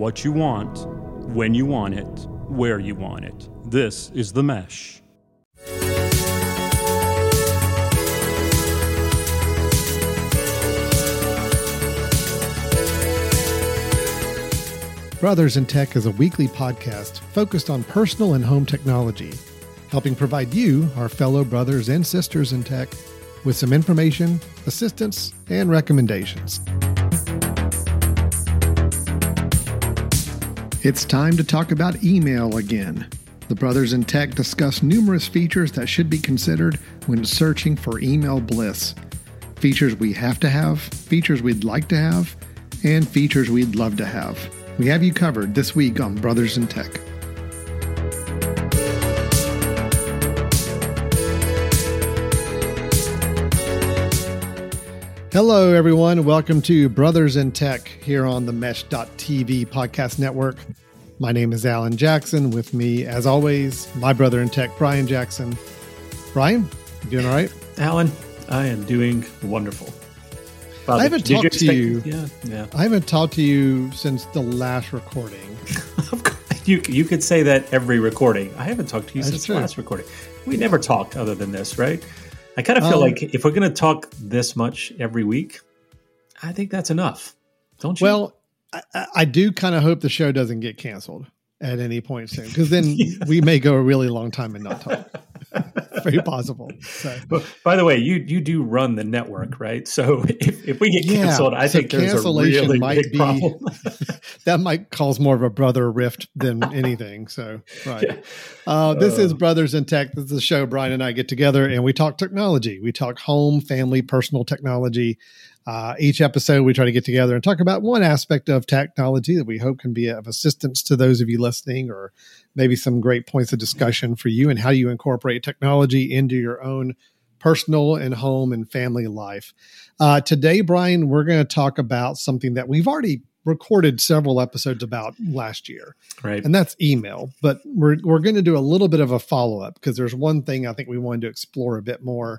what you want, when you want it, where you want it. This is The Mesh. Brothers in Tech is a weekly podcast focused on personal and home technology, helping provide you, our fellow brothers and sisters in tech, with some information, assistance, and recommendations. It's time to talk about email again. The Brothers in Tech discuss numerous features that should be considered when searching for email bliss. Features we have to have, features we'd like to have, and features we'd love to have. We have you covered this week on Brothers in Tech. Hello, everyone. Welcome to Brothers in Tech here on the Mesh.tv podcast network. My name is Alan Jackson. With me, as always, my brother in tech, Brian Jackson. Brian, you doing all right? Alan, I am doing wonderful. I haven't talked you to you. Yeah, yeah. I haven't talked to you since the last recording. you you could say that every recording. I haven't talked to you That's since true. the last recording. We never talked other than this, right? I kind of feel Um, like if we're going to talk this much every week, I think that's enough. Don't you? Well, I, I- do kind of hope the show doesn't get canceled at any point soon, because then Yeah. we may go a really long time and not talk. Very possible. So. By the way, you you do run the network, right? So if, if we get Yeah, canceled, I so think there's a cancellation really might big be- problem. that might cause more of a brother rift than anything. So, right. Yeah. Uh, this is Uh. Brothers in Tech. This is a show Brian and I get together and we talk technology. We talk home, family, personal technology. Uh, each episode, we try to get together and talk about one aspect of technology that we hope can be of assistance to those of you listening, or maybe some great points of discussion for you and how you incorporate technology into your own personal and home and family life. Uh, today, Brian, we're going to talk about something that we've already recorded several episodes about last year, right. and that's email. But we're we're going to do a little bit of a follow up because there's one thing I think we wanted to explore a bit more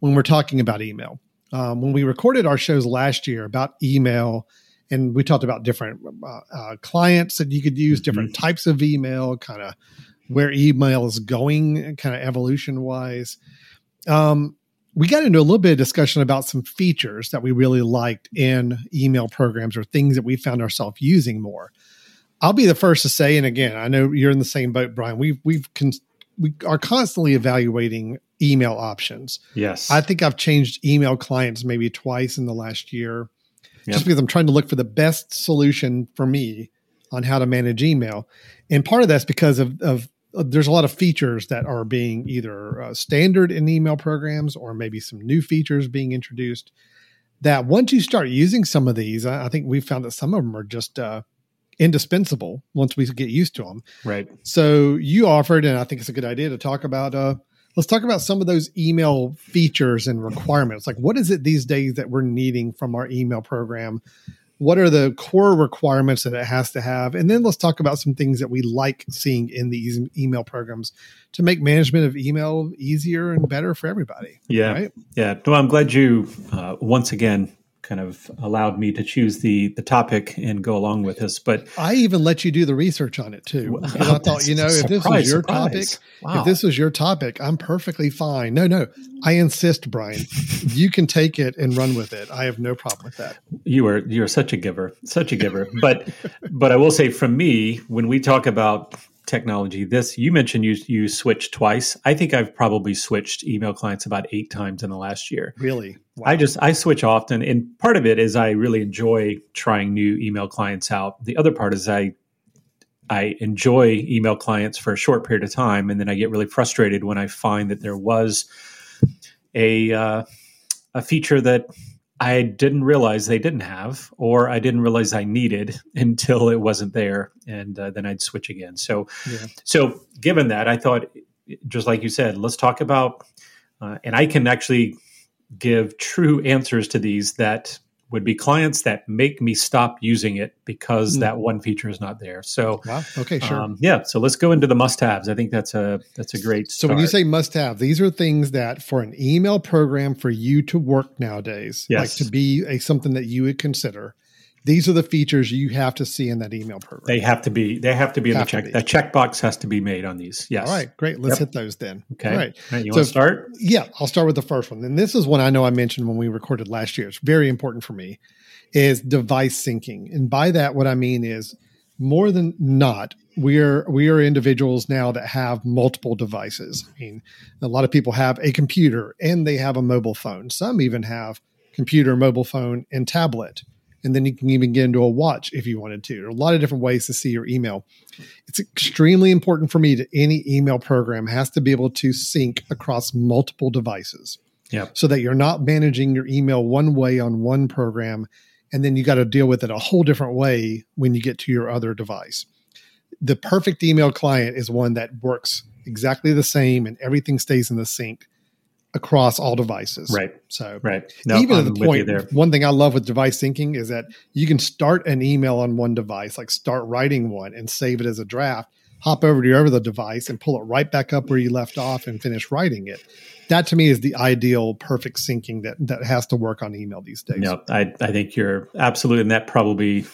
when we're talking about email. Um, when we recorded our shows last year about email, and we talked about different uh, uh, clients that you could use, different types of email, kind of where email is going, kind of evolution wise. Um, we got into a little bit of discussion about some features that we really liked in email programs or things that we found ourselves using more. I'll be the first to say, and again, I know you're in the same boat, Brian. We've we've con- we are constantly evaluating email options. yes. I think I've changed email clients maybe twice in the last year, Yep. just because I'm trying to look for the best solution for me on how to manage email. And part of that's because of, of there's a lot of features that are being either uh, standard in email programs or maybe some new features being introduced. That once you start using some of these, I, I think we found that some of them are just uh, indispensable once we get used to them. right. So you offered, and I think it's a good idea to talk about. Uh, let's talk about some of those email features and requirements. Like, what is it these days that we're needing from our email program? What are the core requirements that it has to have? And then let's talk about some things that we like seeing in these email programs to make management of email easier and better for everybody. Yeah. Right? Yeah. Well, I'm glad you uh, once again kind of allowed me to choose the the topic and go along with this. But I even let you do the research on it too. Well, I thought, you know, a if this was your surprise. topic, Wow. if this was your topic, I'm perfectly fine. No, no, I insist, Brian. you can take it and run with it. I have no problem with that. you are you're such a giver, such a giver. But but I will say, from me, when we talk about technology, this you mentioned you you switched twice. I think I've probably switched email clients about eight times in the last year. Really, wow. I just I switch often, and part of it is I really enjoy trying new email clients out. The other part is I I enjoy email clients for a short period of time, and then I get really frustrated when I find that there was a uh, a feature that I didn't realize they didn't have, or I didn't realize I needed until it wasn't there, and uh, then I'd switch again. So, Yeah. so given that, I thought, just like you said, let's talk about, uh, and I can actually give true answers to these that would be clients that make me stop using it because Mm. that one feature is not there. So, wow. Okay, sure. um, yeah. So let's go into the must-haves. I think that's a that's a great. so when you say must have, these are things that for an email program for you to work nowadays, Yes. like to be a something that you would consider, these are the features you have to see in that email program. They have to be. They have to be in the check. be. That checkbox has to be made on these. Yes. All right, great. Let's Yep. hit those then. Okay. All right. All right, you So- want to start? Yeah, I'll start with the first one. And this is one I know I mentioned when we recorded last year. It's very important for me is device syncing. And by that what I mean is more than not we are we are individuals now that have multiple devices. I mean, a lot of people have a computer and they have a mobile phone. Some even have computer, mobile phone and tablet. And then you can even get into a watch if you wanted to. There are a lot of different ways to see your email. It's extremely important for me that any email program has to be able to sync across multiple devices Yep. so that you're not managing your email one way on one program and then you got to deal with it a whole different way when you get to your other device. The perfect email client is one that works exactly the same and everything stays in the sync across all devices. Right. So Right. No, even I'm to the point, there. one thing I love with device syncing is that you can start an email on one device, like start writing one and save it as a draft, hop over to your other device and pull it right back up where you left off and finish writing it. That to me is the ideal perfect syncing that that has to work on email these days. No, I, I think you're absolutely, and that probably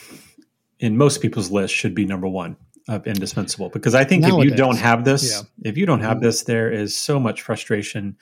in most people's list should be number one of indispensable because I think if you don't have this, Yeah. if you don't have Mhm. this, there is so much frustration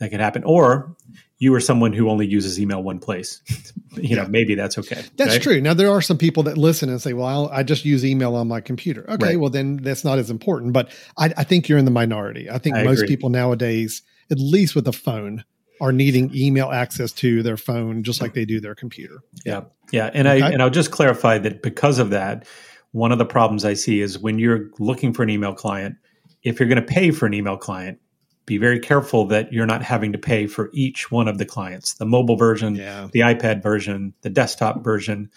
that could happen. Or you are someone who only uses email one place. you know, Yeah. maybe that's okay. That's right? true. Now there are some people that listen and say, "Well, i'll just use email on my computer." Okay, Right. well then that's not as important. But I, I think you're in the minority. I think I most agree. people nowadays, at least with a phone, are needing email access to their phone just like they do their computer. Yeah, yeah, and I and I'll just clarify that because of that, one of the problems I see is when you're looking for an email client, if you're going to pay for an email client, be very careful that you're not having to pay for each one of the clients, the mobile version, Yeah. the iPad version, the desktop version.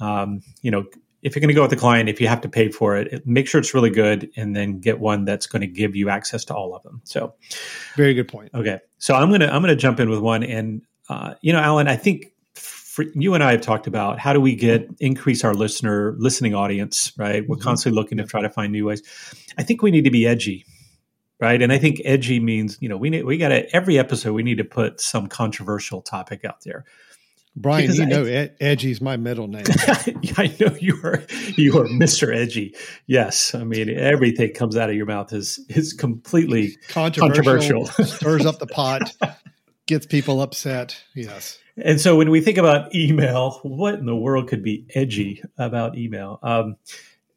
Um, you know, if you're going to go with the client, if you have to pay for it, it- make sure it's really good, and then get one that's going to give you access to all of them. So, Very good point. Okay, so I'm gonna I'm gonna jump in with one, and uh, you know, Alan, I think you and I have talked about how do we get increase our listener listening audience, right? We're Mhm. constantly looking to try to find new ways. I think we need to be edgy, right? And I think edgy means you know we need we got to every episode we need to put some controversial topic out there. Brian, Because you I- know Ed, is my middle name. I know you are you are Mr. Edgy. Yes, I mean everything comes out of your mouth is is completely Controversial, Controversial. stirs up the pot, gets people upset. Yes. And so when we think about email, what in the world could be edgy about email? Um,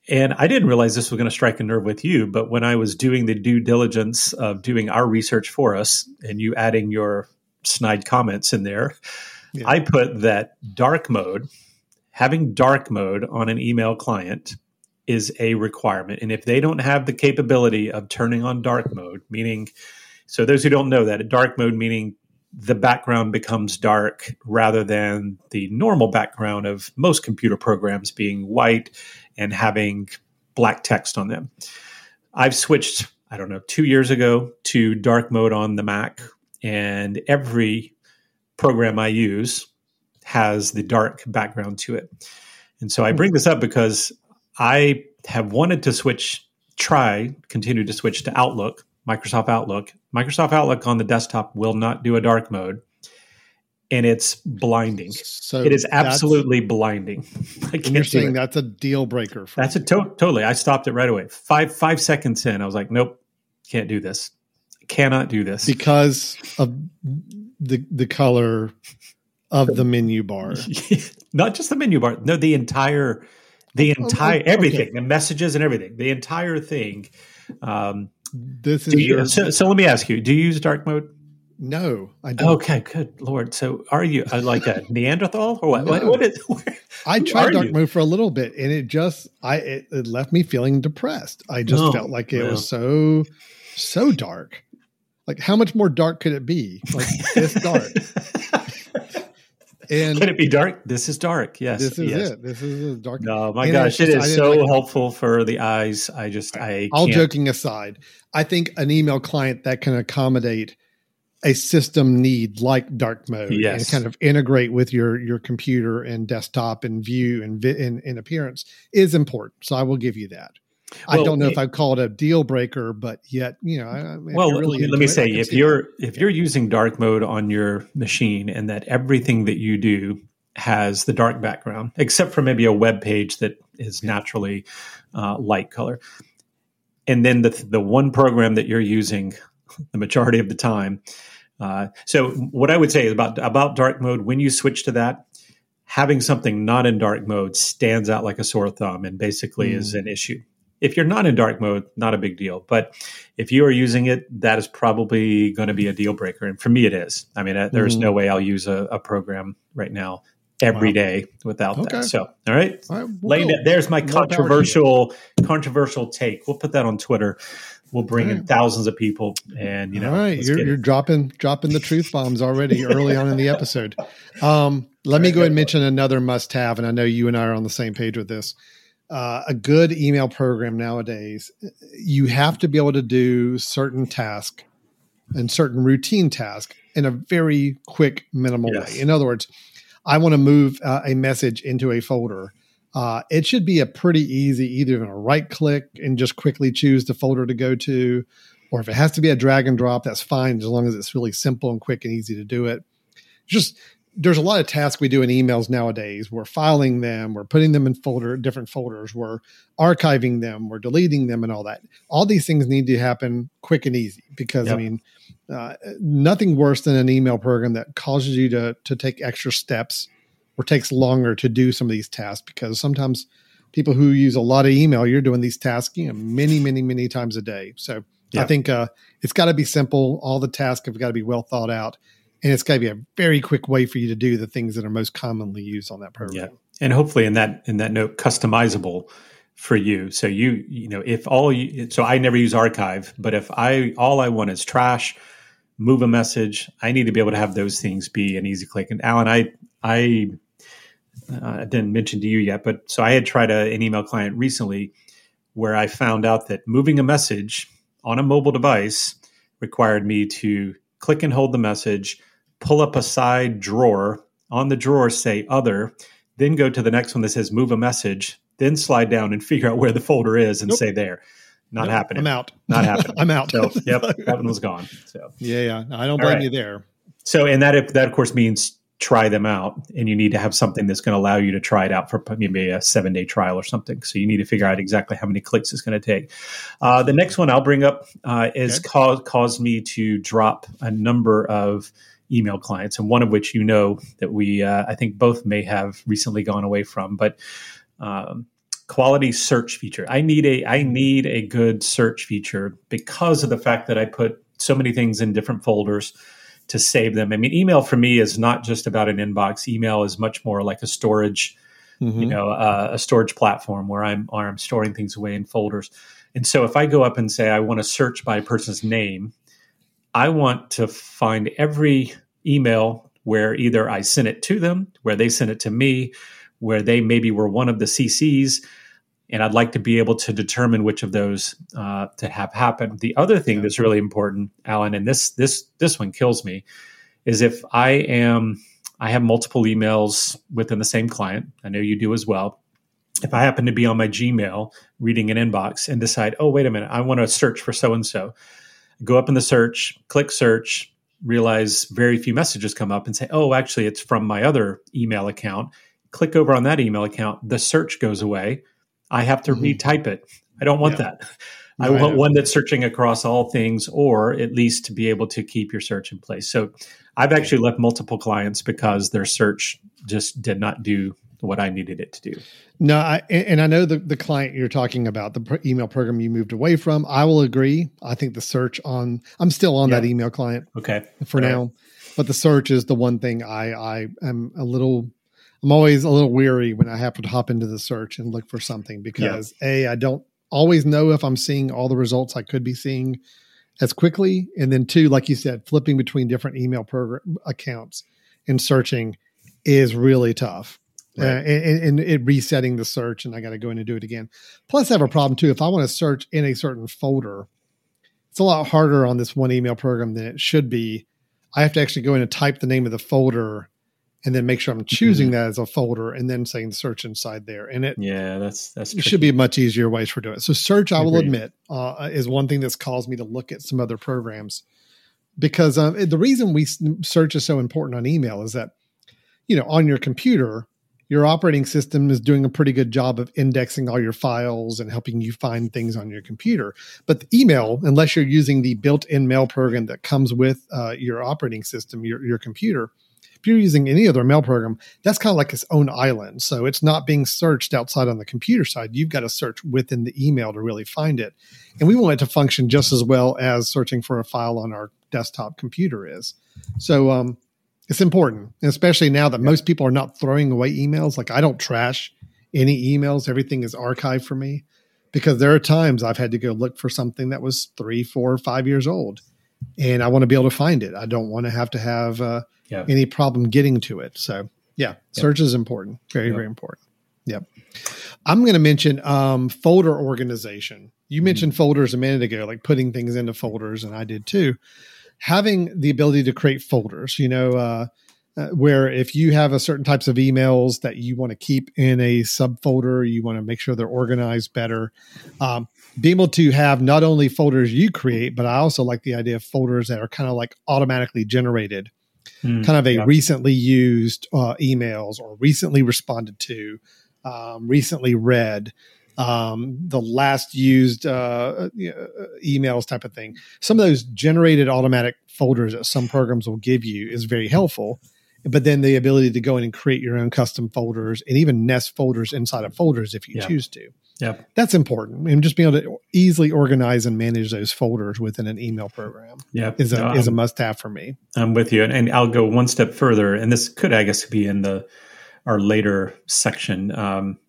and I didn't realize this was going to strike a nerve with you, but when I was doing the due diligence of doing our research for us and you adding your snide comments in there, Yeah. I put that dark mode, having dark mode on an email client is a requirement. And if they don't have the capability of turning on dark mode, meaning, so those who don't know that, dark mode meaning the background becomes dark rather than the normal background of most computer programs being white and having black text on them. I've switched, I don't know, two years ago to dark mode on the Mac, and every program I use has the dark background to it. And so I bring this up because I have wanted to switch, try, continue to switch to Outlook, Microsoft Outlook. Microsoft Outlook on the desktop will not do a dark mode, and it's blinding. So It is absolutely blinding. I can't you're saying it. that's a deal breaker. For That's a to- totally. I stopped it right away. Five five seconds in, I was like, nope, can't do this. Cannot do this. because of the the color of the menu bar. Not just the menu bar. No, the entire, the Oh, entire okay. everything, the messages and everything, the entire thing. Um, This is you, your so, so let me ask you: Do you use dark mode? No. I don't. Okay, good lord. So are you uh, like a Neanderthal or what? What, what is? Where, I tried dark you? mode for a little bit, and it just I it, it left me feeling depressed. I just Oh, felt like it wow. was so so dark. Like how much more dark could it be? Like this dark. And Can it be dark? This is dark. Yes. this is yes. it. This is a dark. No, my And gosh, just- I is so like helpful for the eyes. I just, I All can't. joking aside, I think an email client that can accommodate a system need like dark mode and kind of integrate with your your computer and desktop and view and vi- and, and appearance is important. So I will give you that. I don't know it- if I'd call it a deal breaker, but yet you know. I, well really let me it, say if you're if you're using dark mode on your machine and that everything that you do has the dark background, except for maybe a web page that is naturally uh, light color. And then the the one program that you're using the majority of the time. Uh, so what I would say is about about dark mode when you switch to that, having something not in dark mode stands out like a sore thumb and basically mm. is an issue. If you're not in dark mode, not a big deal. But if you are using it, that is probably going to be a deal breaker. And for me, it is. I mean, uh, there's mm. no way I'll use a, a program right now every wow. day without okay. that. So, all right, all right well, there's my controversial controversial take. We'll put that on Twitter. We'll bring in thousands of people, and you know, all right, you're, you're dropping dropping the truth bombs already early on in the episode. Um, let me go ahead and mention another must have, and I know you and I are on the same page with this. Uh, a good email program nowadays, you have to be able to do certain task and certain routine task in a very quick, minimal yes. way. In other words, I want to move uh, a message into a folder. Uh, it should be a pretty easy, either to right click and just quickly choose the folder to go to, or if it has to be a drag and drop, that's fine as long as it's really simple and quick and easy to do it. Just there's a lot of tasks we do in emails nowadays. We're filing them, we're putting them in folder different folders, we're archiving them, we're deleting them, and all that. All these things need to happen quick and easy because yep. I mean, uh, nothing worse than an email program that causes you to to take extra steps or takes longer to do some of these tasks because sometimes people who use a lot of email, you're doing these tasks you know, many, many, many times a day. So I think uh, it's got to be simple. All the tasks have got to be well thought out and it's got to be a very quick way for you to do the things that are most commonly used on that program. Yeah, and hopefully in that in that note, customizable for you. So you you know if all you so I never use archive, but if I all I want is trash, move a message, I need to be able to have those things be an easy click. And Alan, I I uh, didn't mention to you yet, but so I had tried a, an email client recently where I found out that moving a message on a mobile device required me to click and hold the message, pull up a side drawer. On the drawer, say other, then go to the next one that says move a message, then slide down and figure out where the folder is and nope. say there. Not nope, happening. I'm out. Not happening. I'm out. So, yep, that one was gone. So yeah, yeah. I don't blame right. you there. So, and that that of course means try them out, and you need to have something that's going to allow you to try it out for maybe a seven day trial or something. So you need to figure out exactly how many clicks it's going to take. Uh, the next one I'll bring up uh, is okay. caused caused me to drop a number of email clients, and one of which you know that we, uh, I think, both may have recently gone away from, but. Um, quality search feature. I need a I need a good search feature because of the fact that I put so many things in different folders to save them. I mean, email for me is not just about an inbox. Email is much more like a storage, mm-hmm. you know, uh, a storage platform where I'm where I'm storing things away in folders. And so if I go up and say I want to search by a person's name, I want to find every email where either I sent it to them, where they sent it to me, where they maybe were one of the CCs, and I'd like to be able to determine which of those uh, to have happen. The other thing that's really important, Alan, and this this this one kills me, is if I am I have multiple emails within the same client. I know you do as well. If I happen to be on my Gmail reading an inbox and decide, oh wait a minute, I want to search for so and so, go up in the search, click search, realize very few messages come up and say, oh, actually, it's from my other email account. Click over on that email account, the search goes away. I have to mm-hmm. retype it. I don't want yeah. that. I want one that's searching across all things, or at least to be able to keep your search in place. So I've actually left multiple clients because their search just did not do what I needed it to do. No, I, and I know the, the client you're talking about, the email program you moved away from. I will agree. I think the search on, I'm still on yeah. that email client. Okay. For All now. But the search is the one thing I, I am a little, I'm always a little weary when I have to hop into the search and look for something because yeah. A, I don't always know if I'm seeing all the results I could be seeing as quickly. And then two, like you said, flipping between different email program accounts and searching is really tough. Right. Uh, and, and, it resetting the search, and I got to go in and do it again. Plus, I have a problem too. If I want to search in a certain folder, it's a lot harder on this one email program than it should be. I have to actually go in and type the name of the folder, and then make sure I'm choosing mm-hmm. that as a folder, and then saying search inside there. And it, yeah, that's that's it should be much easier ways for doing it. So, search, I will admit, uh, is one thing that's caused me to look at some other programs because um, the reason we search is so important on email is that you know, on your computer, your operating system is doing a pretty good job of indexing all your files and helping you find things on your computer. But the email, unless you're using the built-in mail program that comes with uh, your operating system, your your computer, if you're using any other mail program, that's kind of like its own island. So it's not being searched outside on the computer side. You've got to search within the email to really find it. And we want it to function just as well as searching for a file on our desktop computer is. So um, it's important, especially now that most people are not throwing away emails. Like I don't trash any emails, everything is archived for me because there are times I've had to go look for something that was three, four, five years old. And I want to be able to find it. I don't want to have to have uh, yeah. any problem getting to it. So, yeah, search is important. Very, very important. Yep. I'm going to mention um, folder organization. You mm-hmm. mentioned mm-hmm. folders a minute ago, like putting things into folders, and I did too having the ability to create folders, you know, uh, uh, where if you have a certain types of emails that you want to keep in a subfolder, you want to make sure they're organized better. Um, be able to have not only folders you create, but I also like the idea of folders that are kind of like automatically generated, mm, kind of a yeah. recently used uh, emails or recently responded to, um, recently read um, the last used uh, uh, emails type of thing. Some of those generated automatic folders that some programs will give you is very helpful. But then the ability to go in and create your own custom folders and even nest folders inside of folders if you yeah. choose to. Yeah, that's important. And just being able to easily organize and manage those folders within an email program. Yeah, is a no, is a must have for me. I'm with you, and I'll go one step further. And this could, I guess, be in the our later section. Um,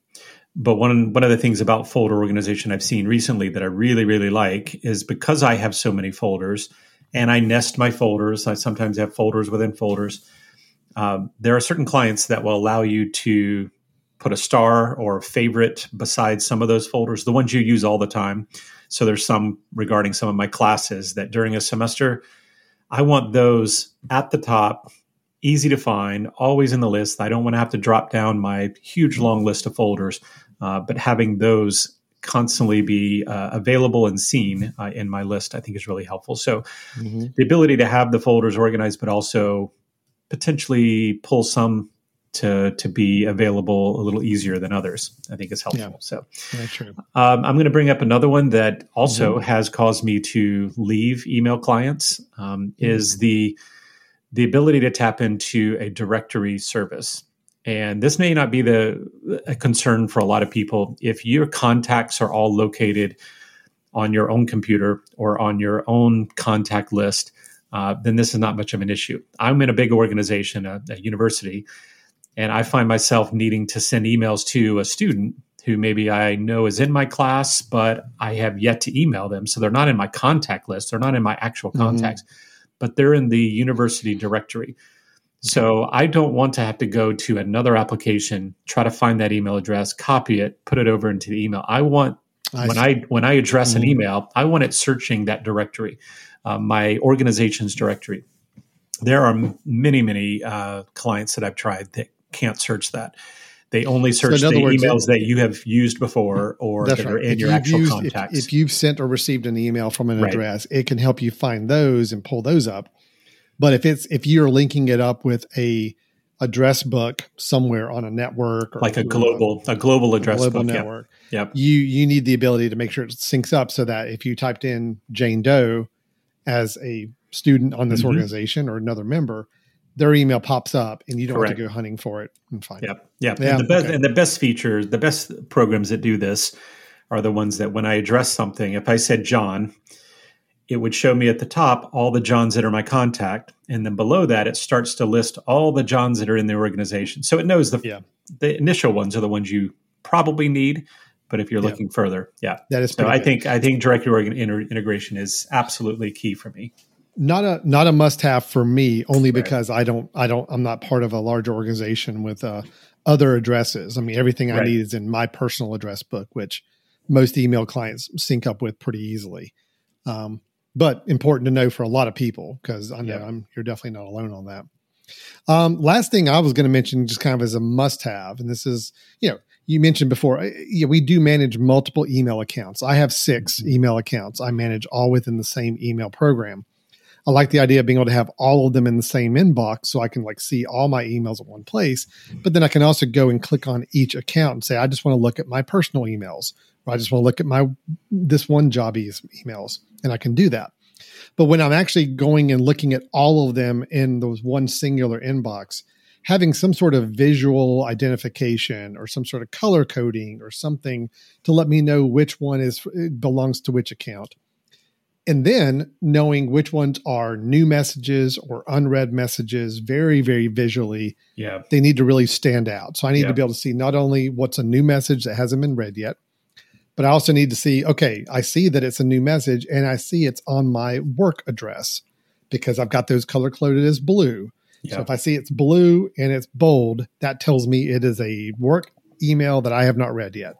but one one of the things about folder organization I've seen recently that I really really like is because I have so many folders and I nest my folders. I sometimes have folders within folders. Um, there are certain clients that will allow you to put a star or a favorite beside some of those folders, the ones you use all the time. So there's some regarding some of my classes that during a semester, I want those at the top, easy to find, always in the list. I don't want to have to drop down my huge long list of folders. Uh, but having those constantly be uh, available and seen uh, in my list, I think is really helpful. So mm-hmm. the ability to have the folders organized, but also potentially pull some to to be available a little easier than others, I think is helpful. Yeah, so very true. Um, I'm going to bring up another one that also mm-hmm. has caused me to leave email clients um, mm-hmm. is the the ability to tap into a directory service. And this may not be the a concern for a lot of people if your contacts are all located on your own computer or on your own contact list. Uh, then this is not much of an issue. I'm in a big organization, a, a university, and I find myself needing to send emails to a student who maybe I know is in my class, but I have yet to email them. So they're not in my contact list, they're not in my actual mm-hmm. contacts, mm-hmm. but they're in the university directory. So I don't want to have to go to another application, try to find that email address, copy it, put it over into the email. I want I when see. I when I address mm-hmm. an email, I want it searching that directory, uh, my organization's directory. There are many many uh, clients that I've tried that can't search that. They only search so the words, emails that you have used before or that right. are in if your actual used, contacts. If, if, you've sent or received an email from an right. address, it can help you find those and pull those up. But if it's if you're linking it up with a address book somewhere on a network or like a global a, a global address global book, network, yeah. Yep. you you need the ability to make sure it syncs up so that if you typed in Jane Doe as a student on this mm-hmm. organization or another member, their email pops up and you don't Correct. have to go hunting for it and find yep. it. Yep. Yeah. And the best okay. and the best features, the best programs that do this are the ones that when I address something, if I said John, it would show me at the top all the Johns that are my contact. And then below that, it starts to list all the Johns that are in the organization. So it knows the, yeah. the initial ones are the ones you probably need. But if you're yeah. looking further, yeah, that is. So I think I think directory organ integration is absolutely key for me. Not a not a must have for me, only because right. I don't I don't I'm not part of a large organization with uh, other addresses. I mean, everything I need is in my personal address book, which most email clients sync up with pretty easily. Um, but important to know for a lot of people because I know yeah. I'm you're definitely not alone on that. Um, last thing I was going to mention, just kind of as a must-have, and this is you know you mentioned before, uh, yeah, we do manage multiple email accounts. I have 6 mm-hmm. email accounts. I manage all within the same email program. I like the idea of being able to have all of them in the same inbox so I can like see all my emails at one place. But then I can also go and click on each account and say, I just want to look at my personal emails or I just want to look at my this one job emails. And I can do that. But when I'm actually going and looking at all of them in those one singular inbox, having some sort of visual identification or some sort of color coding or something to let me know which one is belongs to which account and then knowing which ones are new messages or unread messages very very visually yeah they need to really stand out so i need yeah. to be able to see not only what's a new message that hasn't been read yet but i also need to see okay i see that it's a new message and i see it's on my work address because i've got those color coded as blue yeah. so if i see it's blue and it's bold that tells me it is a work email that i have not read yet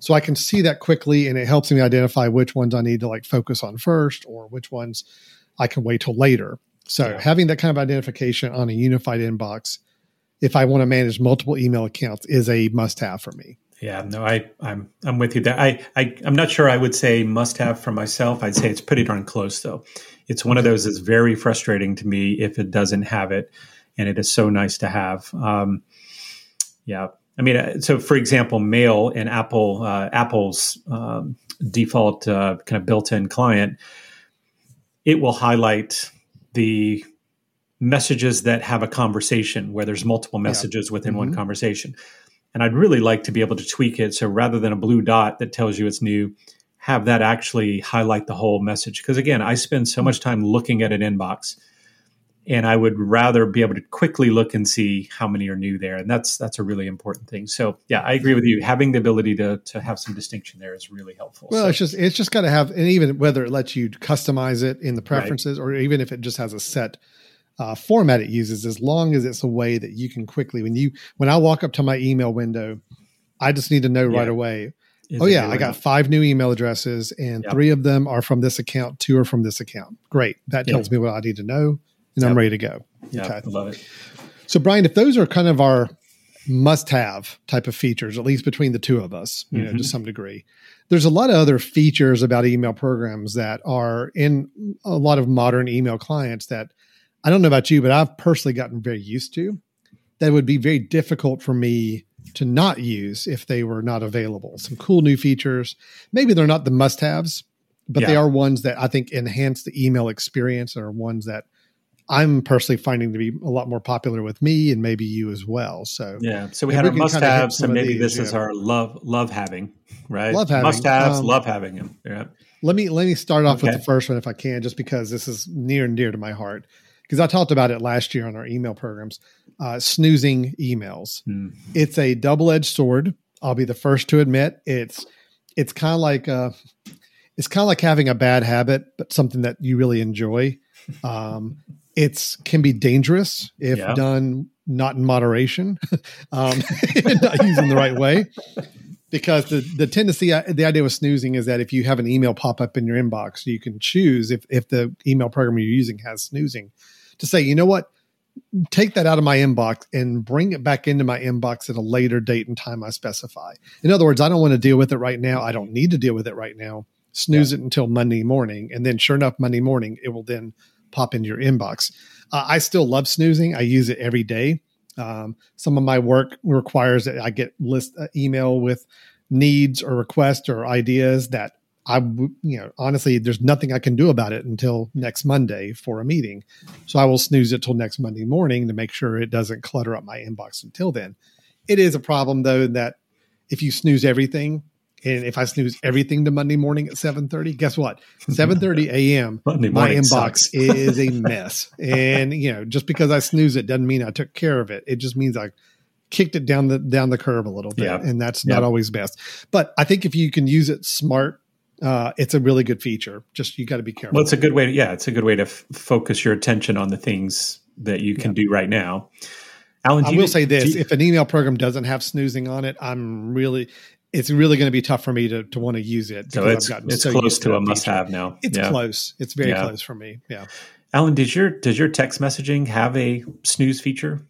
so I can see that quickly and it helps me identify which ones I need to like focus on first or which ones I can wait till later. So Yeah. having that kind of identification on a unified inbox, if I want to manage multiple email accounts, is a must have for me. Yeah, no, I, I'm I'm with you there. I, I I'm not sure I would say must have for myself. I'd say it's pretty darn close though. It's one of those that's very frustrating to me if it doesn't have it, and it is so nice to have. Um, yeah, I mean, uh, so for example, Mail and Apple uh, Apple's um, default uh, kind of built-in client, it will highlight the messages that have a conversation where there's multiple messages within one Mhm. conversation. And I'd really like to be able to tweak it so rather than a blue dot that tells you it's new, have that actually highlight the whole message. Because again, I spend so much time looking at an inbox and I would rather be able to quickly look and see how many are new there. And that's that's a really important thing. So yeah, I agree with you. Having the ability to to have some distinction there is really helpful. Well, So- it's just it's just got to have, and even whether it lets you customize it in the preferences, or even if it just has a set uh, format it uses, as long as it's a way that you can quickly when you when I walk up to my email window, I just need to know right away. is oh yeah, I got five new email addresses, and Yep. three of them are from this account. Two are from this account. Great, that Yeah. tells me what I need to know, and I'm ready to go. Yeah, okay. I love it. So, Brian, if those are kind of our must-have type of features, at least between the two of us, you know, to Mhm. some degree, there's a lot of other features about email programs that are in a lot of modern email clients that I don't know about you, but I've personally gotten very used to. That would be very difficult for me to not use if they were not available. Some cool new features. Maybe they're not the must-haves, but they are ones that I think enhance the email experience and are ones that I'm personally finding to be a lot more popular with me and maybe you as well. So Yeah. So we had we our must haves. So some maybe these, this is our love love having, right? Love having, Must haves, um, love having them. Yeah. let me let me start off with the first one if I can, just because this is near and dear to my heart. Because I talked about it last year on our email programs, uh, snoozing emails. Hmm. It's a double edged sword. I'll be the first to admit it's it's kind of like uh, it's kind of like having a bad habit, but something that you really enjoy. Um, it's can be dangerous if Yeah. done not in moderation, um, not using the right way. Because the the tendency, uh, the idea with snoozing is that if you have an email pop up in your inbox, you can choose if if the email program you're using has snoozing, to say, you know what, take that out of my inbox and bring it back into my inbox at a later date and time I specify. In other words, I don't want to deal with it right now. I don't need to deal with it right now. Snooze it until Monday morning. And then, sure enough, Monday morning, it will then pop into your inbox. Uh, I still love snoozing. I use it every day. Um, some of my work requires that I get list uh, email with needs or requests or ideas that I, you know, honestly, there's nothing I can do about it until next Monday for a meeting. So I will snooze it till next Monday morning to make sure it doesn't clutter up my inbox until then. It is a problem though that if you snooze everything, and if I snooze everything to Monday morning at 7:30, guess what? 7:30 a.m. My inbox sucks. is a mess. And you know, just because I snooze it doesn't mean I took care of it. It just means I kicked it down the down the curb a little bit, Yeah. and that's Yeah. not always best. But I think if you can use it smart, uh, it's a really good feature. Just you got to be careful. Well, it's a good way. To, yeah, it's a good way to f- focus your attention on the things that you can do right now. Alan, do I you- will say this: you- if an email program doesn't have snoozing on it, I'm really, it's really going to be tough for me to, to want to use it. so it's it's so close used to a must feature. have now. It's yeah. close. It's very Yeah. close for me. Yeah. Alan, does your does your text messaging have a snooze feature?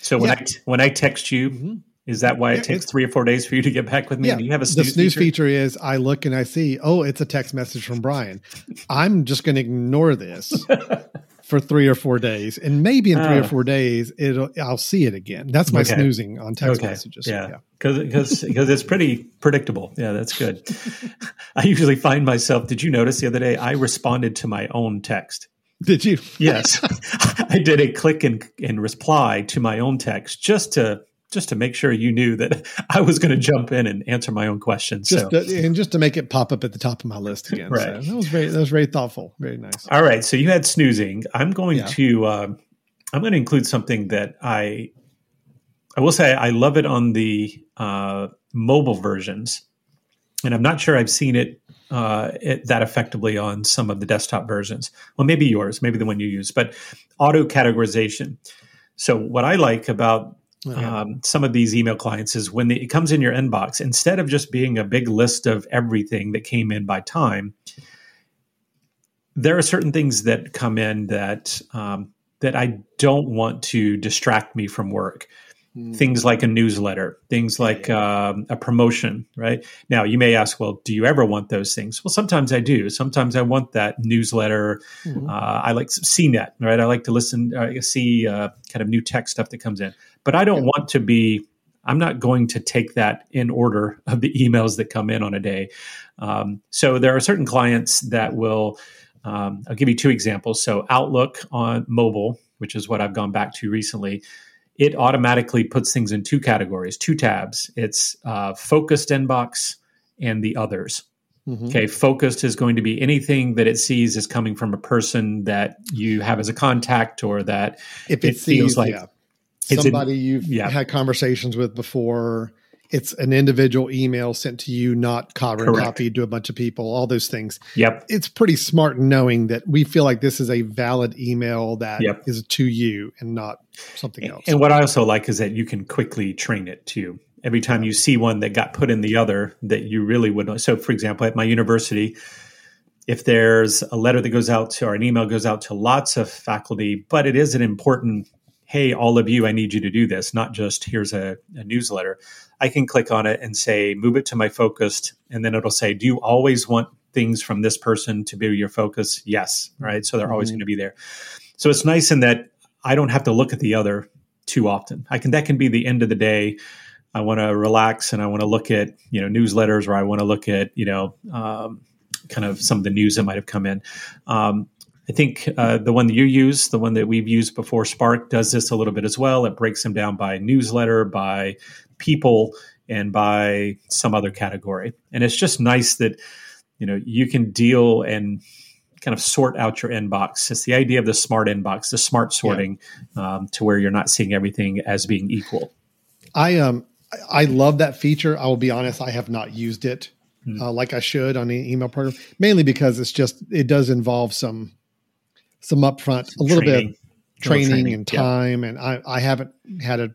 So when Yeah. I when I text you, Mhm. Is that why it Yeah, takes three or four days for you to get back with me? Yeah, Do you have a the snooze, snooze feature? feature is I look and I see, oh, it's a text message from Brian. I'm just going to ignore this for three or four days, and maybe in three or Ah. four days, it'll I'll see it again. That's my Okay. snoozing on text Okay. messages. Yeah, because because it's pretty predictable. Yeah, that's good. I usually find myself. Did you notice the other day? I responded to my own text. Did you? Yes, I did a click and and reply to my own text just to just to make sure you knew that I was going to jump in and answer my own questions. Just so. to, and just to make it pop up at the top of my list again. Right. So that was very that was very thoughtful. Very nice. All right, so you had snoozing. I'm going Yeah. to um, I'm going to include something that I I will say I love it on the uh, mobile versions, and I'm not sure I've seen it, uh, it that effectively on some of the desktop versions. Well, maybe yours, maybe the one you use, but auto categorization. So what I like about Yeah. um, some of these email clients is when the, it comes in your inbox, instead of just being a big list of everything that came in by time, there are certain things that come in that um, that I don't want to distract me from work. Mm. Things like a newsletter, things like um, a promotion, right? Now, you may ask, well, do you ever want those things? Well, sometimes I do. Sometimes I want that newsletter. Mhm. Uh, I like CNET, right? I like to listen, uh, see uh, kind of new tech stuff that comes in. But I don't want to be, I'm not going to take that in order of the emails that come in on a day. Um, so there are certain clients that will, um, I'll give you two examples. So Outlook on mobile, which is what I've gone back to recently, it automatically puts things in two categories, two tabs. It's uh, focused inbox and the others. Mhm. Okay, focused is going to be anything that it sees is coming from a person that you have as a contact or that If it it, feels like yeah, it's in- somebody you've yeah. had conversations with before, it's an individual email sent to you, not carbon Correct. copied to a bunch of people. All those things. yep, It's pretty smart knowing that we feel like this is a valid email that is Yep. to you and not something else. And what I also like is that you can quickly train it too. Every time you see one that got put in the other that you really would. So, for example, at my university, if there's a letter that goes out to or an email goes out to lots of faculty, but it is an important, hey, all of you, I need you to do this, not just here's a, a newsletter. I can click on it and say, move it to my focused, and then it'll say, do you always want things from this person to be your focus? Yes, right. So they're always Mhm. going to be there. So it's nice in that I don't have to look at the other too often. I can that can be the end of the day. I want to relax and I want to look at you know newsletters or I want to look at you know um, kind of some of the news that might have come in. Um, I think uh, the one that you use, the one that we've used before, Spark, does this a little bit as well. It breaks them down by newsletter, by people, and by some other category. And it's just nice that you know you can deal and kind of sort out your inbox. It's the idea of the smart inbox, the smart sorting, um, to where you're not seeing everything as being equal. I um I- I love that feature. I will be honest, I have not used it Hmm. uh, like I should on the email program, mainly because it's just it does involve some some upfront, a little bit Training. of training, training, and yeah. time, and I I haven't had a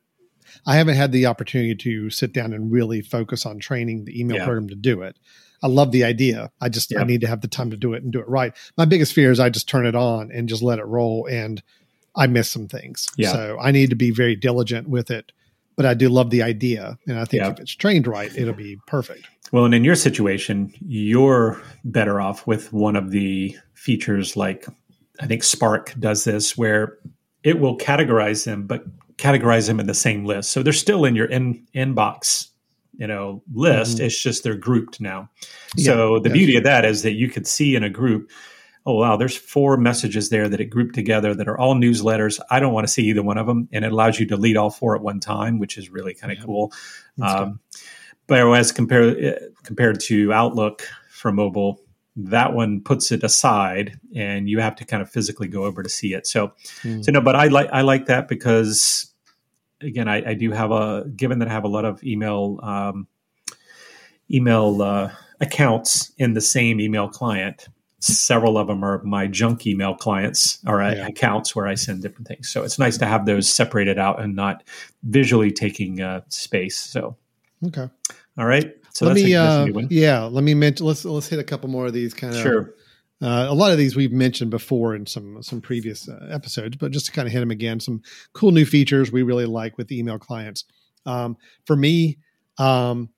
I haven't had the opportunity to sit down and really focus on training the email Yeah. program to do it. I love the idea. I just I need to have the time to do it and do it right. My biggest fear is I just turn it on and just let it roll and I miss some things. Yeah. So I need to be very diligent with it. But I do love the idea. And I think Yeah. if it's trained right, it'll be perfect. Well, and in your situation, you're better off with one of the features like I think Spark does this, where it will categorize them, but categorize them in the same list. So they're still in your in, inbox, you know, list. Mhm. It's just they're grouped now. Yeah, so the beauty of that is that you could see in a group, oh wow, there's four messages there that it grouped together that are all newsletters. I don't want to see either one of them, and it allows you to delete all four at one time, which is really kind of Yeah. cool. Um, but as compared compared to Outlook for mobile, that one puts it aside, and you have to kind of physically go over to see it. So, Hmm. so no, but I like I like that because again, I, I do have a given that I have a lot of email um, email uh, accounts in the same email client. Several of them are my junk email clients or Yeah. accounts where I send different things. So it's nice to have those separated out and not visually taking uh, space. So, Okay. all right. So let me a, uh, yeah, let me mention let's let's hit a couple more of these kind of Sure. Uh, a lot of these we've mentioned before in some some previous uh, episodes, but just to kind of hit them again, some cool new features we really like with email clients. Um, for me, um,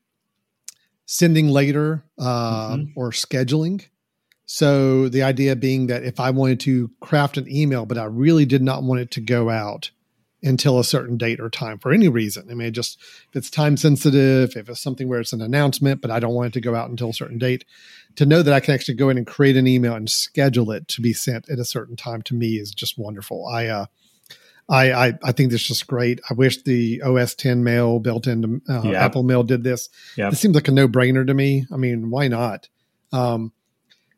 sending later uh, mm-hmm. or scheduling. So the idea being that if I wanted to craft an email, but I really did not want it to go out until a certain date or time for any reason. I mean, just if it's time sensitive, if it's something where it's an announcement, but I don't want it to go out until a certain date, to know that I can actually go in and create an email and schedule it to be sent at a certain time to me is just wonderful. I, uh, I, I, I think this is just great. I wish the OS 10 mail built into uh, yeah. Apple Mail did this. Yeah. It seems like a no brainer to me. I mean, why not? Um,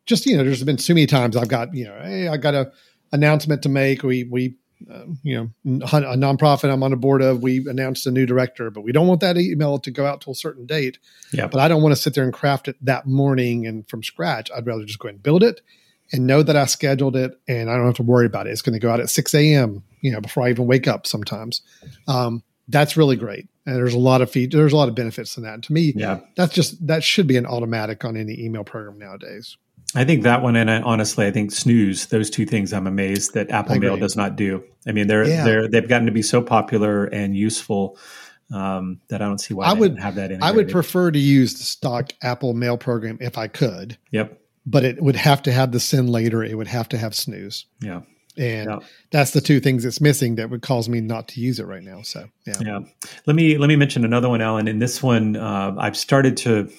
just you know, there's been so many times I've got you know, hey, I got a announcement to make. We we uh, you know, a nonprofit I'm on a board of, we announced a new director, but we don't want that email to go out to a certain date. Yeah. But I don't want to sit there and craft it that morning and from scratch. I'd rather just go and build it and know that I scheduled it and I don't have to worry about it. It's going to go out at 6 a.m., you know, before I even wake up sometimes. Um, that's really great. And there's a lot of feed, there's a lot of benefits in that. And to me, yeah. that's just, that should be an automatic on any email program nowadays. I think that one, and I, honestly, I think snooze. Those two things, I'm amazed that Apple Mail does not do. I mean, they're yeah. they're they've gotten to be so popular and useful um, that I don't see why I would have that. Integrated. I would prefer to use the stock Apple Mail program if I could. Yep. But it would have to have the send later. It would have to have snooze. Yeah. And yeah. that's the two things it's missing that would cause me not to use it right now. So yeah. Yeah. Let me let me mention another one, Alan. In this one, uh, I've started to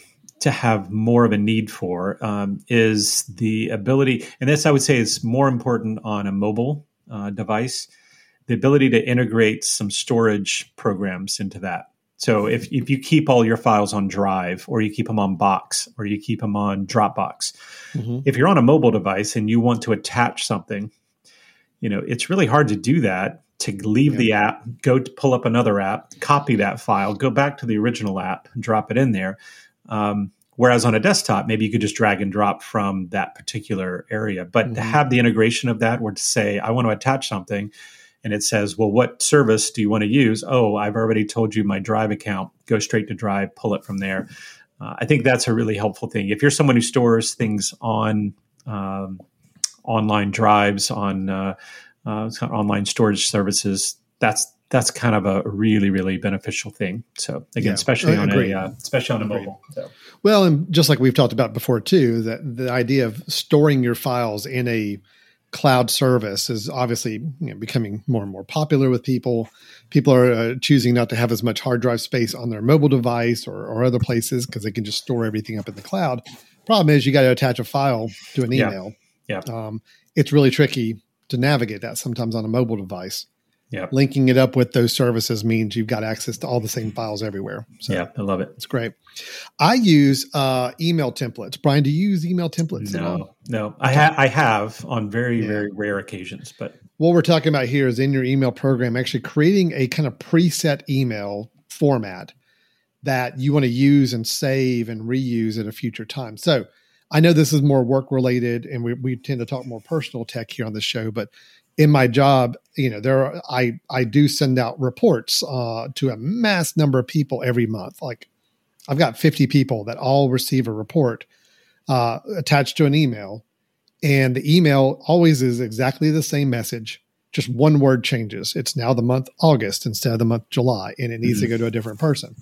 to have more of a need for um, is the ability, and this I would say is more important on a mobile uh, device, the ability to integrate some storage programs into that. So if, if you keep all your files on Drive or you keep them on Box or you keep them on Dropbox, mm-hmm. if you're on a mobile device and you want to attach something, you know, it's really hard to do that to leave yeah. the app, go to pull up another app, copy that file, go back to the original app, drop it in there. Um, whereas on a desktop, maybe you could just drag and drop from that particular area. But mm-hmm. to have the integration of that, where to say, I want to attach something, and it says, well, what service do you want to use? Oh, I've already told you my Drive account. Go straight to Drive, pull it from there. Uh, I think that's a really helpful thing. If you're someone who stores things on um, online drives, on uh, uh, online storage services, that's that's kind of a really really beneficial thing. So again, yeah, especially on a uh, especially on a mobile. So. Well, and just like we've talked about before too, that the idea of storing your files in a cloud service is obviously you know, becoming more and more popular with people. People are uh, choosing not to have as much hard drive space on their mobile device or, or other places because they can just store everything up in the cloud. Problem is, you got to attach a file to an email. Yeah. yeah. Um, it's really tricky to navigate that sometimes on a mobile device. Yeah. Linking it up with those services means you've got access to all the same files everywhere. So yeah, I love it. It's great. I use uh, email templates. Brian, do you use email templates? No, no. I, ha- I have on very, yeah. very rare occasions, but what we're talking about here is in your email program, actually creating a kind of preset email format that you want to use and save and reuse at a future time. So I know this is more work related and we, we tend to talk more personal tech here on the show, but in my job, you know, there are, I I do send out reports uh, to a mass number of people every month. Like I've got 50 people that all receive a report uh, attached to an email, and the email always is exactly the same message. Just one word changes. It's now the month August instead of the month July, and it needs mm-hmm. to go to a different person.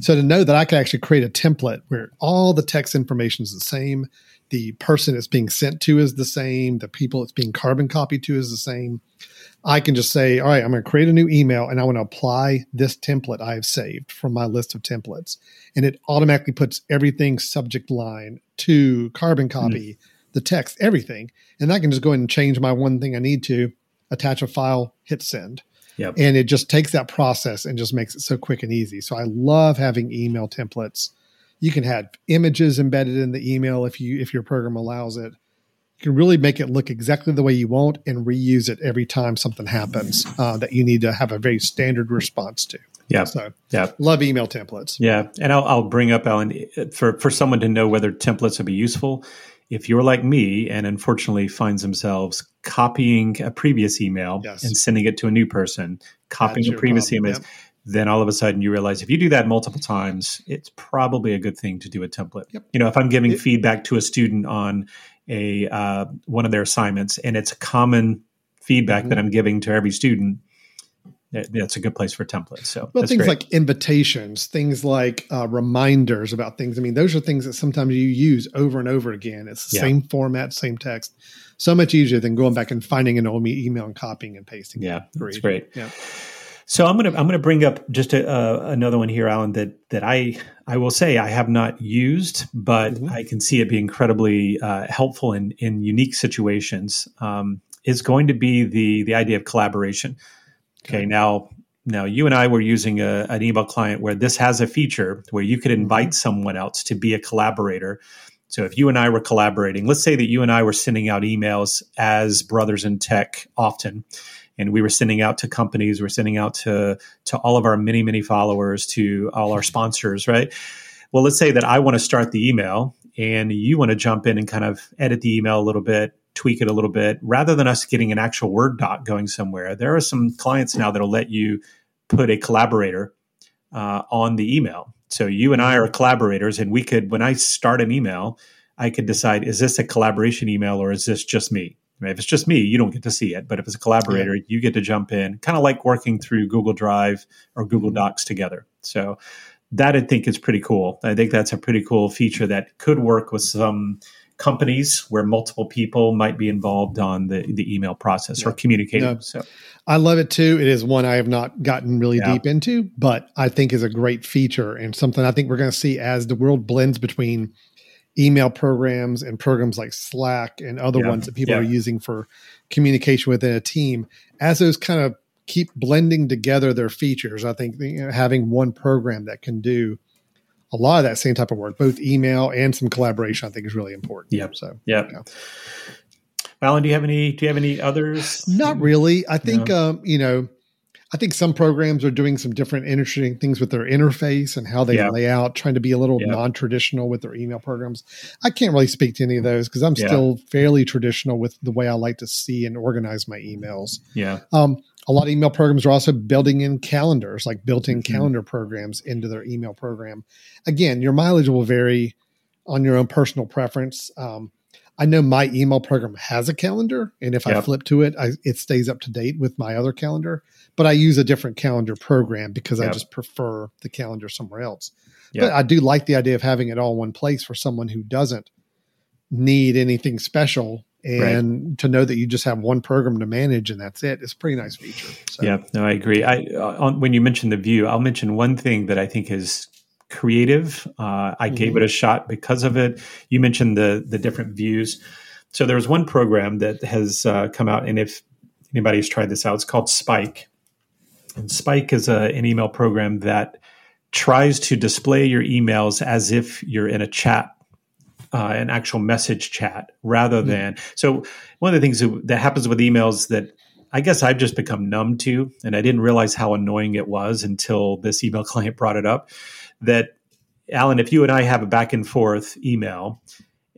So to know that I can actually create a template where all the text information is the same, the person it's being sent to is the same, the people it's being carbon copied to is the same. I can just say, all right, I'm going to create a new email and I want to apply this template I have saved from my list of templates. And it automatically puts everything subject line to carbon hmm. copy, mm the text, everything. And I can just go in and change my one thing I need to, attach a file, hit send. Yep. And it just takes that process and just makes it so quick and easy. So I love having email templates you can have images embedded in the email if you if your program allows it. You can really make it look exactly the way you want and reuse it every time something happens uh, that you need to have a very standard response to. Yeah. So yeah, love email templates. Yeah, and I'll, I'll bring up Alan for for someone to know whether templates would be useful. If you're like me and unfortunately finds themselves copying a previous email yes. and sending it to a new person, copying a previous email. Yep then all of a sudden you realize if you do that multiple times, it's probably a good thing to do a template. Yep. You know, if I'm giving it, feedback to a student on a uh, one of their assignments and it's common feedback mm-hmm. that I'm giving to every student, that's a good place for templates. So well, things great. like invitations, things like uh, reminders about things. I mean, those are things that sometimes you use over and over again. It's the yeah. same format, same text. So much easier than going back and finding an old email and copying and pasting. Yeah, that's great. Yeah. So I'm gonna I'm gonna bring up just a, uh, another one here, Alan. That that I I will say I have not used, but mm-hmm. I can see it be incredibly uh, helpful in in unique situations. Um, is going to be the the idea of collaboration. Okay, okay. now now you and I were using a, an email client where this has a feature where you could invite mm-hmm. someone else to be a collaborator. So if you and I were collaborating, let's say that you and I were sending out emails as brothers in tech often and we were sending out to companies, we're sending out to to all of our many many followers, to all our sponsors, right? Well, let's say that I want to start the email and you want to jump in and kind of edit the email a little bit, tweak it a little bit, rather than us getting an actual Word doc going somewhere. There are some clients now that'll let you put a collaborator uh, on the email. So you and I are collaborators, and we could, when I start an email, I could decide is this a collaboration email or is this just me? If it's just me, you don't get to see it. But if it's a collaborator, yeah. you get to jump in, kind of like working through Google Drive or Google mm-hmm. Docs together. So that I think is pretty cool. I think that's a pretty cool feature that could work with some companies where multiple people might be involved on the, the email process yeah. or communicating. Yeah. So I love it too. It is one I have not gotten really yeah. deep into, but I think is a great feature and something I think we're going to see as the world blends between email programs and programs like Slack and other yeah. ones that people yeah. are using for communication within a team, as those kind of keep blending together their features, I think you know, having one program that can do a lot of that same type of work, both email and some collaboration, I think is really important. Yep. So, yeah. yeah. Alan, do you have any? Do you have any others? Not really. I think no. um, you know I think some programs are doing some different interesting things with their interface and how they yeah. lay out, trying to be a little yeah. non-traditional with their email programs. I can't really speak to any of those because I'm yeah. still fairly traditional with the way I like to see and organize my emails. Yeah. Um, a lot of email programs are also building in calendars, like built-in mm-hmm. calendar programs into their email program. Again, your mileage will vary on your own personal preference. Um, I know my email program has a calendar, and if yep. I flip to it, I, it stays up to date with my other calendar but I use a different calendar program because yep. I just prefer the calendar somewhere else. Yep. But I do like the idea of having it all in one place for someone who doesn't need anything special and right. to know that you just have one program to manage and that's it. It's a pretty nice feature. So. Yeah, no, I agree. I uh, on, when you mentioned the view, I'll mention one thing that I think is creative. Uh, I mm-hmm. gave it a shot because of it. You mentioned the the different views. So there was one program that has uh, come out, and if anybody's tried this out, it's called Spike. And Spike is a, an email program that tries to display your emails as if you're in a chat, uh, an actual message chat, rather mm-hmm. than. So, one of the things that happens with emails that I guess I've just become numb to, and I didn't realize how annoying it was until this email client brought it up. That, Alan, if you and I have a back and forth email,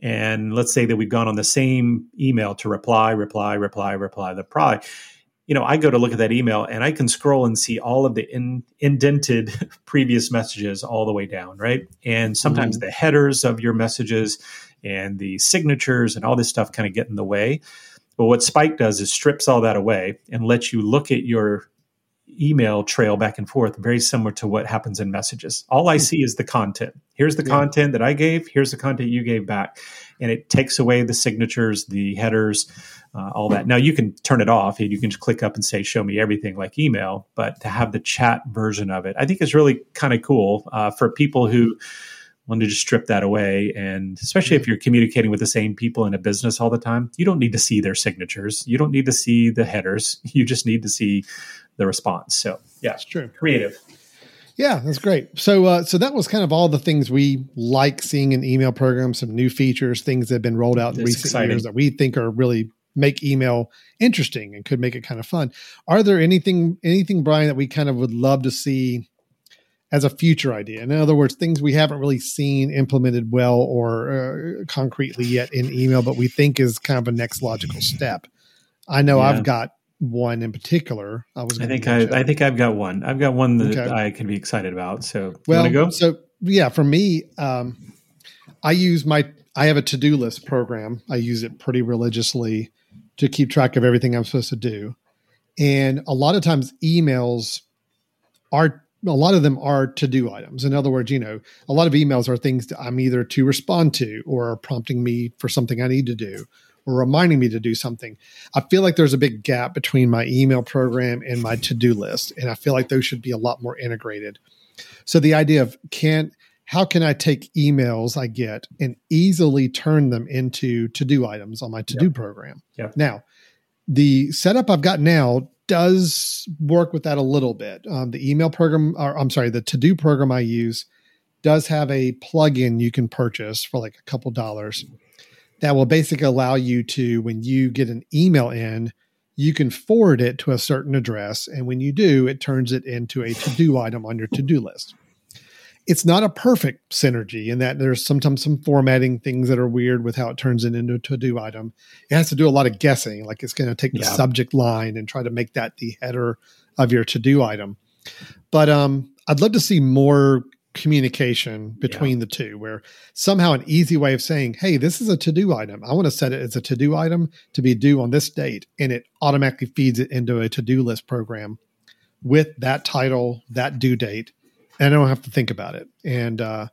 and let's say that we've gone on the same email to reply, reply, reply, reply, the reply you know, I go to look at that email and I can scroll and see all of the in, indented previous messages all the way down, right? And sometimes mm-hmm. the headers of your messages and the signatures and all this stuff kind of get in the way. But what Spike does is strips all that away and lets you look at your email trail back and forth, very similar to what happens in messages. All I hmm. see is the content. Here's the yeah. content that I gave, here's the content you gave back. And it takes away the signatures, the headers, uh, all that. Now you can turn it off and you can just click up and say, show me everything like email, but to have the chat version of it, I think is really kind of cool uh, for people who want to just strip that away. And especially if you're communicating with the same people in a business all the time, you don't need to see their signatures. You don't need to see the headers. You just need to see the response. So yeah, it's true. Creative. Yeah, that's great. So, uh, so that was kind of all the things we like seeing in email programs, some new features, things that have been rolled out in recent exciting. years that we think are really make email interesting and could make it kind of fun. Are there anything anything Brian that we kind of would love to see as a future idea? In other words, things we haven't really seen implemented well or uh, concretely yet in email, but we think is kind of a next logical step. I know yeah. I've got one in particular. I was. I think I, I, think I've got one. I've got one that okay. I can be excited about. So, well, go? so yeah, for me, um, I use my I have a to do list program. I use it pretty religiously to keep track of everything I'm supposed to do. And a lot of times emails are a lot of them are to do items. In other words, you know, a lot of emails are things that I'm either to respond to or are prompting me for something I need to do reminding me to do something. I feel like there's a big gap between my email program and my to do list. And I feel like those should be a lot more integrated. So the idea of can how can I take emails I get and easily turn them into to do items on my to do yep. program? Yep. Now, the setup I've got now does work with that a little bit. Um, the email program, or I'm sorry, the to do program I use does have a plugin you can purchase for like a couple dollars that will basically allow you to, when you get an email in, you can forward it to a certain address. And when you do, it turns it into a to do item on your to do list. It's not a perfect synergy in that there's sometimes some formatting things that are weird with how it turns it into a to do item. It has to do a lot of guessing, like it's going to take the yeah. subject line and try to make that the header of your to do item. But um, I'd love to see more communication between yeah. the two where somehow an easy way of saying hey this is a to-do item i want to set it as a to-do item to be due on this date and it automatically feeds it into a to-do list program with that title that due date and i don't have to think about it and uh,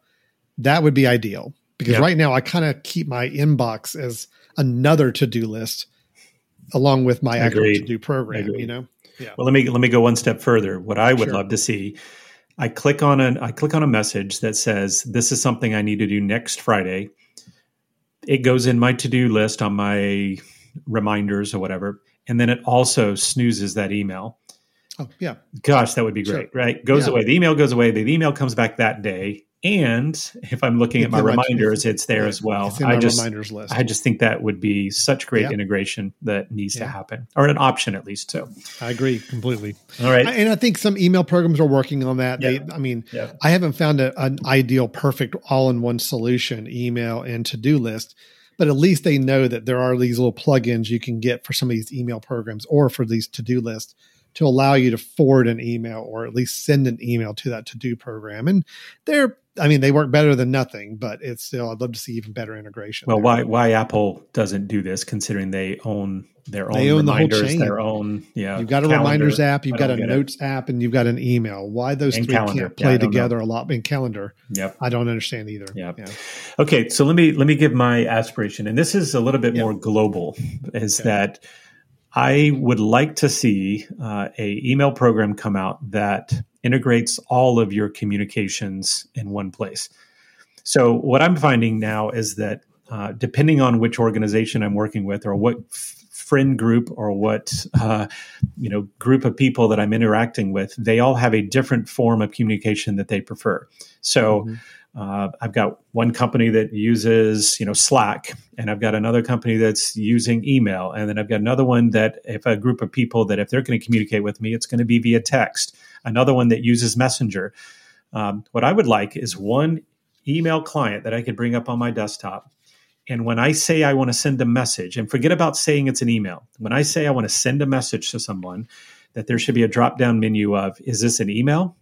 that would be ideal because right now i kind of keep my inbox as another to-do list along with my Agreed. actual to-do program Agreed. you know yeah. well let me let me go one step further what i would sure. love to see I click on a I click on a message that says this is something I need to do next Friday. It goes in my to-do list on my reminders or whatever, and then it also snoozes that email. Oh yeah. Gosh, that would be great, sure. right? Goes yeah. away. The email goes away. The email comes back that day, and if I'm looking at my reminders, it's there as well. I just reminders list. I just think that would be such great yep. integration that needs to happen, or an option at least too. I agree completely. All right, and I think some email programs are working on that. They, I mean, I haven't found a, an ideal, perfect, all-in-one solution, email and to-do list. But at least they know that there are these little plugins you can get for some of these email programs or for these to-do lists to allow you to forward an email or at least send an email to that to do program. And they're I mean, they work better than nothing, but it's still. I'd love to see even better integration. Well, there. why why Apple doesn't do this, considering they own their own they own reminders, the whole chain. their own yeah. You've got a calendar. reminders app, you've got a notes it. app, and you've got an email. Why those and three calendar. can't play yeah, together know. a lot in calendar? Yep, I don't understand either. Yep. Yeah. Okay, so let me let me give my aspiration, and this is a little bit yep. more global. Is okay. that I would like to see uh, a email program come out that integrates all of your communications in one place. So what I'm finding now is that uh, depending on which organization I'm working with or what f- friend group or what uh, you know group of people that I'm interacting with, they all have a different form of communication that they prefer. So. Mm-hmm. Uh, I've got one company that uses, you know, Slack, and I've got another company that's using email, and then I've got another one that, if a group of people that if they're going to communicate with me, it's going to be via text another one that uses Messenger. Um, what I would like is one email client that I could bring up on my desktop. And when I say I want to send a message, and forget about saying it's an email, when I say I want to send a message to someone, that there should be a drop down menu of is this an email?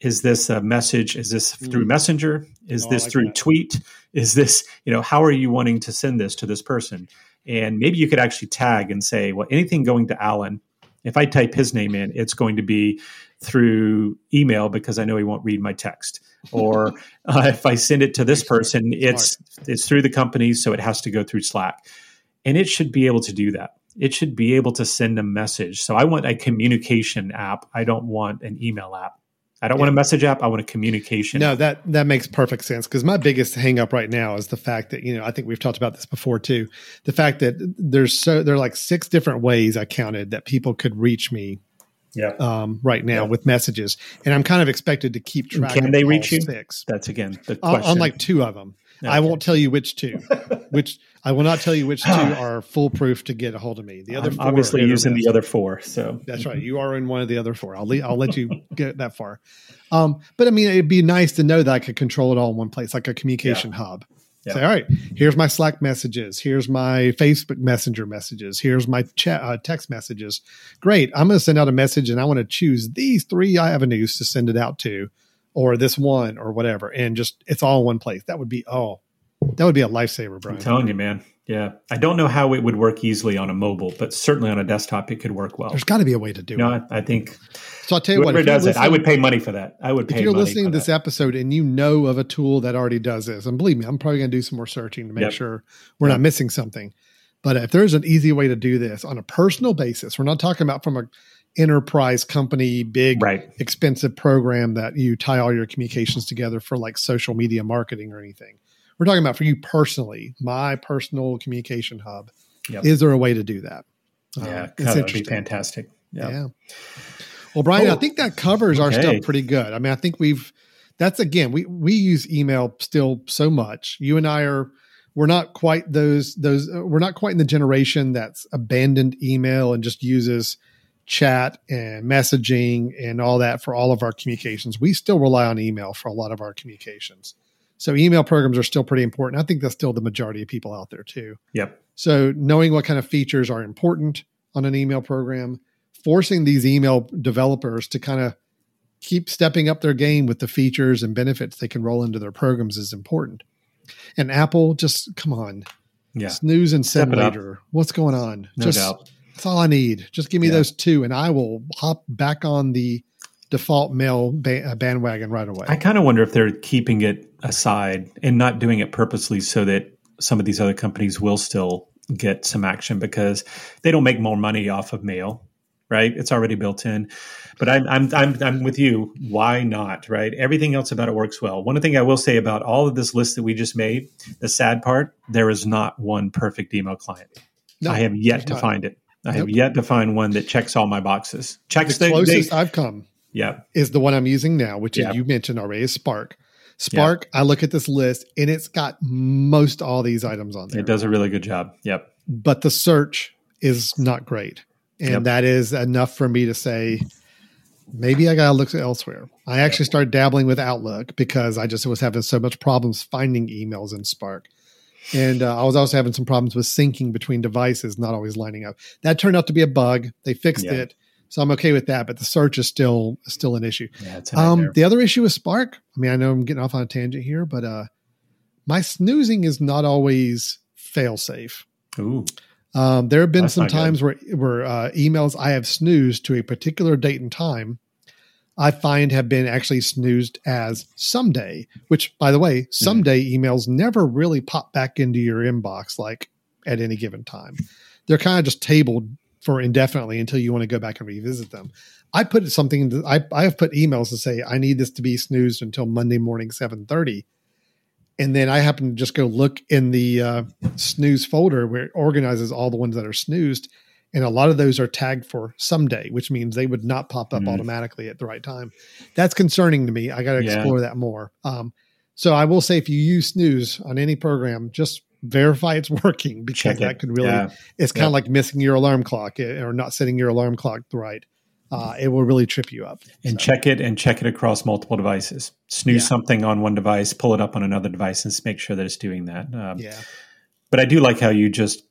Is this a message? Is this through mm. Messenger? Is oh, this like through that. tweet? Is this, you know, how are you wanting to send this to this person? And maybe you could actually tag and say, well, anything going to Alan, if I type his name in, it's going to be through email because I know he won't read my text. Or uh, if I send it to this person, it's it's through the company, so it has to go through Slack, and it should be able to do that. It should be able to send a message. So I want a communication app. I don't want an email app. I don't yeah. want a message app. I want a communication. No, that that makes perfect sense because my biggest hangup right now is the fact that you know I think we've talked about this before too. The fact that there's so there are like six different ways I counted that people could reach me yeah. um, right now yeah. with messages, and I'm kind of expected to keep track. Can they reach you? Six. That's again the question. On like two of them, I won't tell you which two. which I will not tell you which two are foolproof to get a hold of me. The other I'm obviously using the other four. So that's right. You are in one of the other four. I'll le- I'll let you get that far. Um, but I mean, it'd be nice to know that I could control it all in one place, like a communication yeah. hub. Say, all right, here's my Slack messages. Here's my Facebook Messenger messages. Here's my chat, uh, text messages. Great. I'm going to send out a message and I want to choose these three avenues to send it out to, or this one, or whatever. And just, it's all in one place. That would be, oh, That would be a lifesaver, Brian. I'm telling you, man. Yeah, I don't know how it would work easily on a mobile, but certainly on a desktop, it could work well. There's got to be a way to do know, it. I, I think So I'll tell you what. you're does it, I would pay money for that. I would pay. If you're listening to this that. episode and you know of a tool that already does this, and believe me, I'm probably going to do some more searching to make Yep. sure we're not missing something. But if there's an easy way to do this on a personal basis, we're not talking about from a enterprise company, big, right? expensive program that you tie all your communications together for like social media marketing or anything. We're talking about for you personally, my personal communication hub. Yep. Is there a way to do that? Yeah, God, it's that would be interesting. fantastic. Yeah. Yeah. Well, Brian, I Oh, think that covers our stuff pretty good. I mean, I think we've that's again, we we use email still so much. You and I are we're not quite those those uh, we're not quite in the generation that's abandoned email and just uses chat and messaging and all that for all of our communications. We still rely on email for a lot of our communications. So email programs are still pretty important. I think that's still the majority of people out there too. Yep. So knowing what kind of features are important on an email program, forcing these email developers to kind of keep stepping up their game with the features and benefits they can roll into their programs is important. And Apple, just come on, Yeah. snooze and send it up. later. What's going on? No just doubt. That's all I need. Just give me Yeah. those two, and I will hop back on the default mail ba- uh, bandwagon right away. I kind of wonder if they're keeping it aside and not doing it purposely so that some of these other companies will still get some action because they don't make more money off of mail, right? It's already built in. But I'm I'm I'm I'm with you. Why not, right? Everything else about it works well. One thing I will say about all of this list that we just made, the sad part, there is not one perfect email client. No, I have yet to not. find it. I have yet to find one that checks all my boxes. Checks the the, closest they, I've come yeah, is the one I'm using now, which is you mentioned already is Spark. Spark, I look at this list and it's got most all these items on there. it does a really good job. Yep. But the search is not great. And Yep. that is enough for me to say maybe I got to look elsewhere. I actually started dabbling with Outlook because I just was having so much problems finding emails in Spark. And uh, I was also having some problems with syncing between devices, not always lining up. That turned out to be a bug. They fixed Yeah. it. So I'm okay with that, but the search is still still an issue. Yeah, Um, the other issue with Spark, I mean, I know I'm getting off on a tangent here, but uh, my snoozing is not always fail safe. Ooh. Um, there have been That's some not good. times where where uh, emails I have snoozed to a particular date and time, I find have been actually snoozed as someday. Which, by the way, Hmm. someday emails never really pop back into your inbox like at any given time. They're kind of just tabled for indefinitely until you want to go back and revisit them. I put something. I I have put emails to say I need this to be snoozed until Monday morning seven thirty, and then I happen to just go look in the uh, snooze folder where it organizes all the ones that are snoozed, and a lot of those are tagged for someday, which means they would not pop up Mhm. automatically at the right time. That's concerning to me. I got to Yeah. explore that more. Um, so I will say, if you use snooze on any program, just verify it's working because Check that it. could really Yeah. it's kind of like missing your alarm clock eh, or not setting your alarm clock right. Uh, it will really trip you up. and So, check it and check it across multiple devices. Snooze Yeah. something on one device, pull it up on another device, and make sure that it's doing that. Um, yeah, But I do like how you just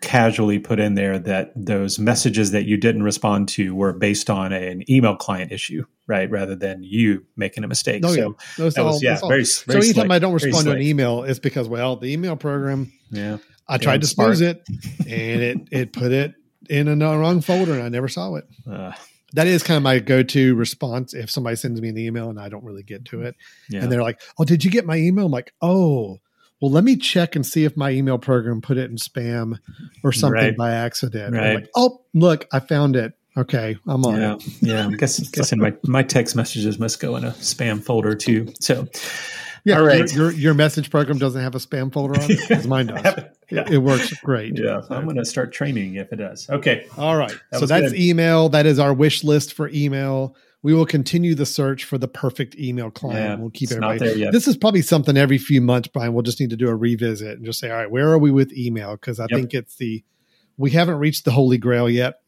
casually put in there that those messages that you didn't respond to were based on an email client issue, right? Rather than you making a mistake. Oh, yeah. so That's that all- was yeah, all. very, So anytime slick, I don't respond to an email, it's because well, the email program yeah, I tried to snooze it, and it it put it in a wrong folder, and I never saw it. uh, That is kind of my go-to response if somebody sends me an email and I don't really get to it, yeah. and they're like, "Oh, did you get my email?" I'm like, "Oh." Well, let me check and see if my email program put it in spam or something Right. by accident. Right. like, oh, look, I found it. Okay, I'm on yeah, it. yeah. I'm guess, guessing my, my text messages must go in a spam folder too. So, Yeah, All right. Your, your your message program doesn't have a spam folder on it. 'Cause mine does. yeah, It, it works great. yeah. I'm going to start training if it does. Okay. All right. That so that's good. email. That is our wish list for email. We will continue the search for the perfect email client. Yeah, we'll keep it's not everybody. there yet. This is probably something every few months, Brian. We'll just need to do a revisit and just say, all right, where are we with email? Because I Yep. think it's the we haven't reached the holy grail yet,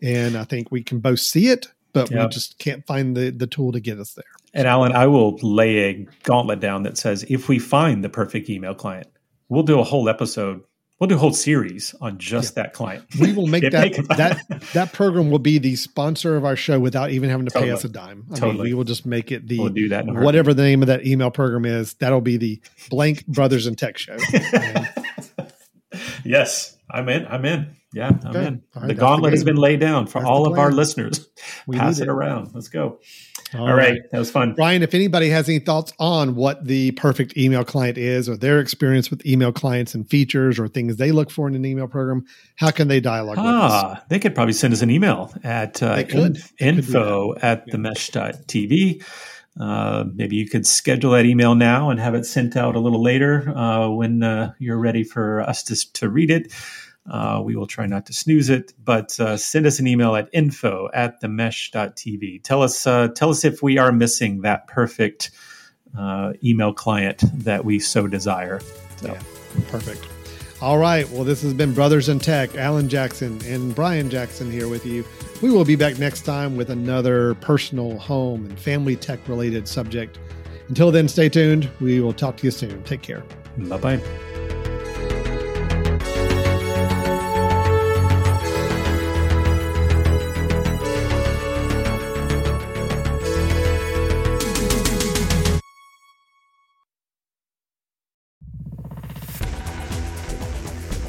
and I think we can both see it, but we just can't find the the tool to get us there. And Alan, I will lay a gauntlet down that says if we find the perfect email client, we'll do a whole episode We'll do a whole series on just yeah. that client. We will make that that that program will be the sponsor of our show without even having to totally. pay us a dime. I totally. Mean, we will just make it the we'll do that whatever the name of that email program is. That'll be the blank Brothers in Tech Show. yes, I'm in. I'm in. Yeah, I'm in. Right, the gauntlet the has been laid down for that's all of our listeners. We Pass it, it around. Let's go. All, All right. right. That was fun. Brian, if anybody has any thoughts on what the perfect email client is or their experience with email clients and features or things they look for in an email program, how can they dialogue ah, with us? They could probably send us an email at uh, in, info at yeah. themesh.tv. Uh, maybe you could schedule that email now and have it sent out a little later uh, when uh, you're ready for us to, to read it. Uh, we will try not to snooze it, but uh, send us an email at info at themesh.tv. Tell us, uh, tell us if we are missing that perfect uh, email client that we so desire. So. Yeah, perfect. All right. Well, this has been Brothers in Tech, Alan Jackson and Brian Jackson here with you. We will be back next time with another personal home and family tech related subject. Until then, stay tuned. We will talk to you soon. Take care. Bye bye.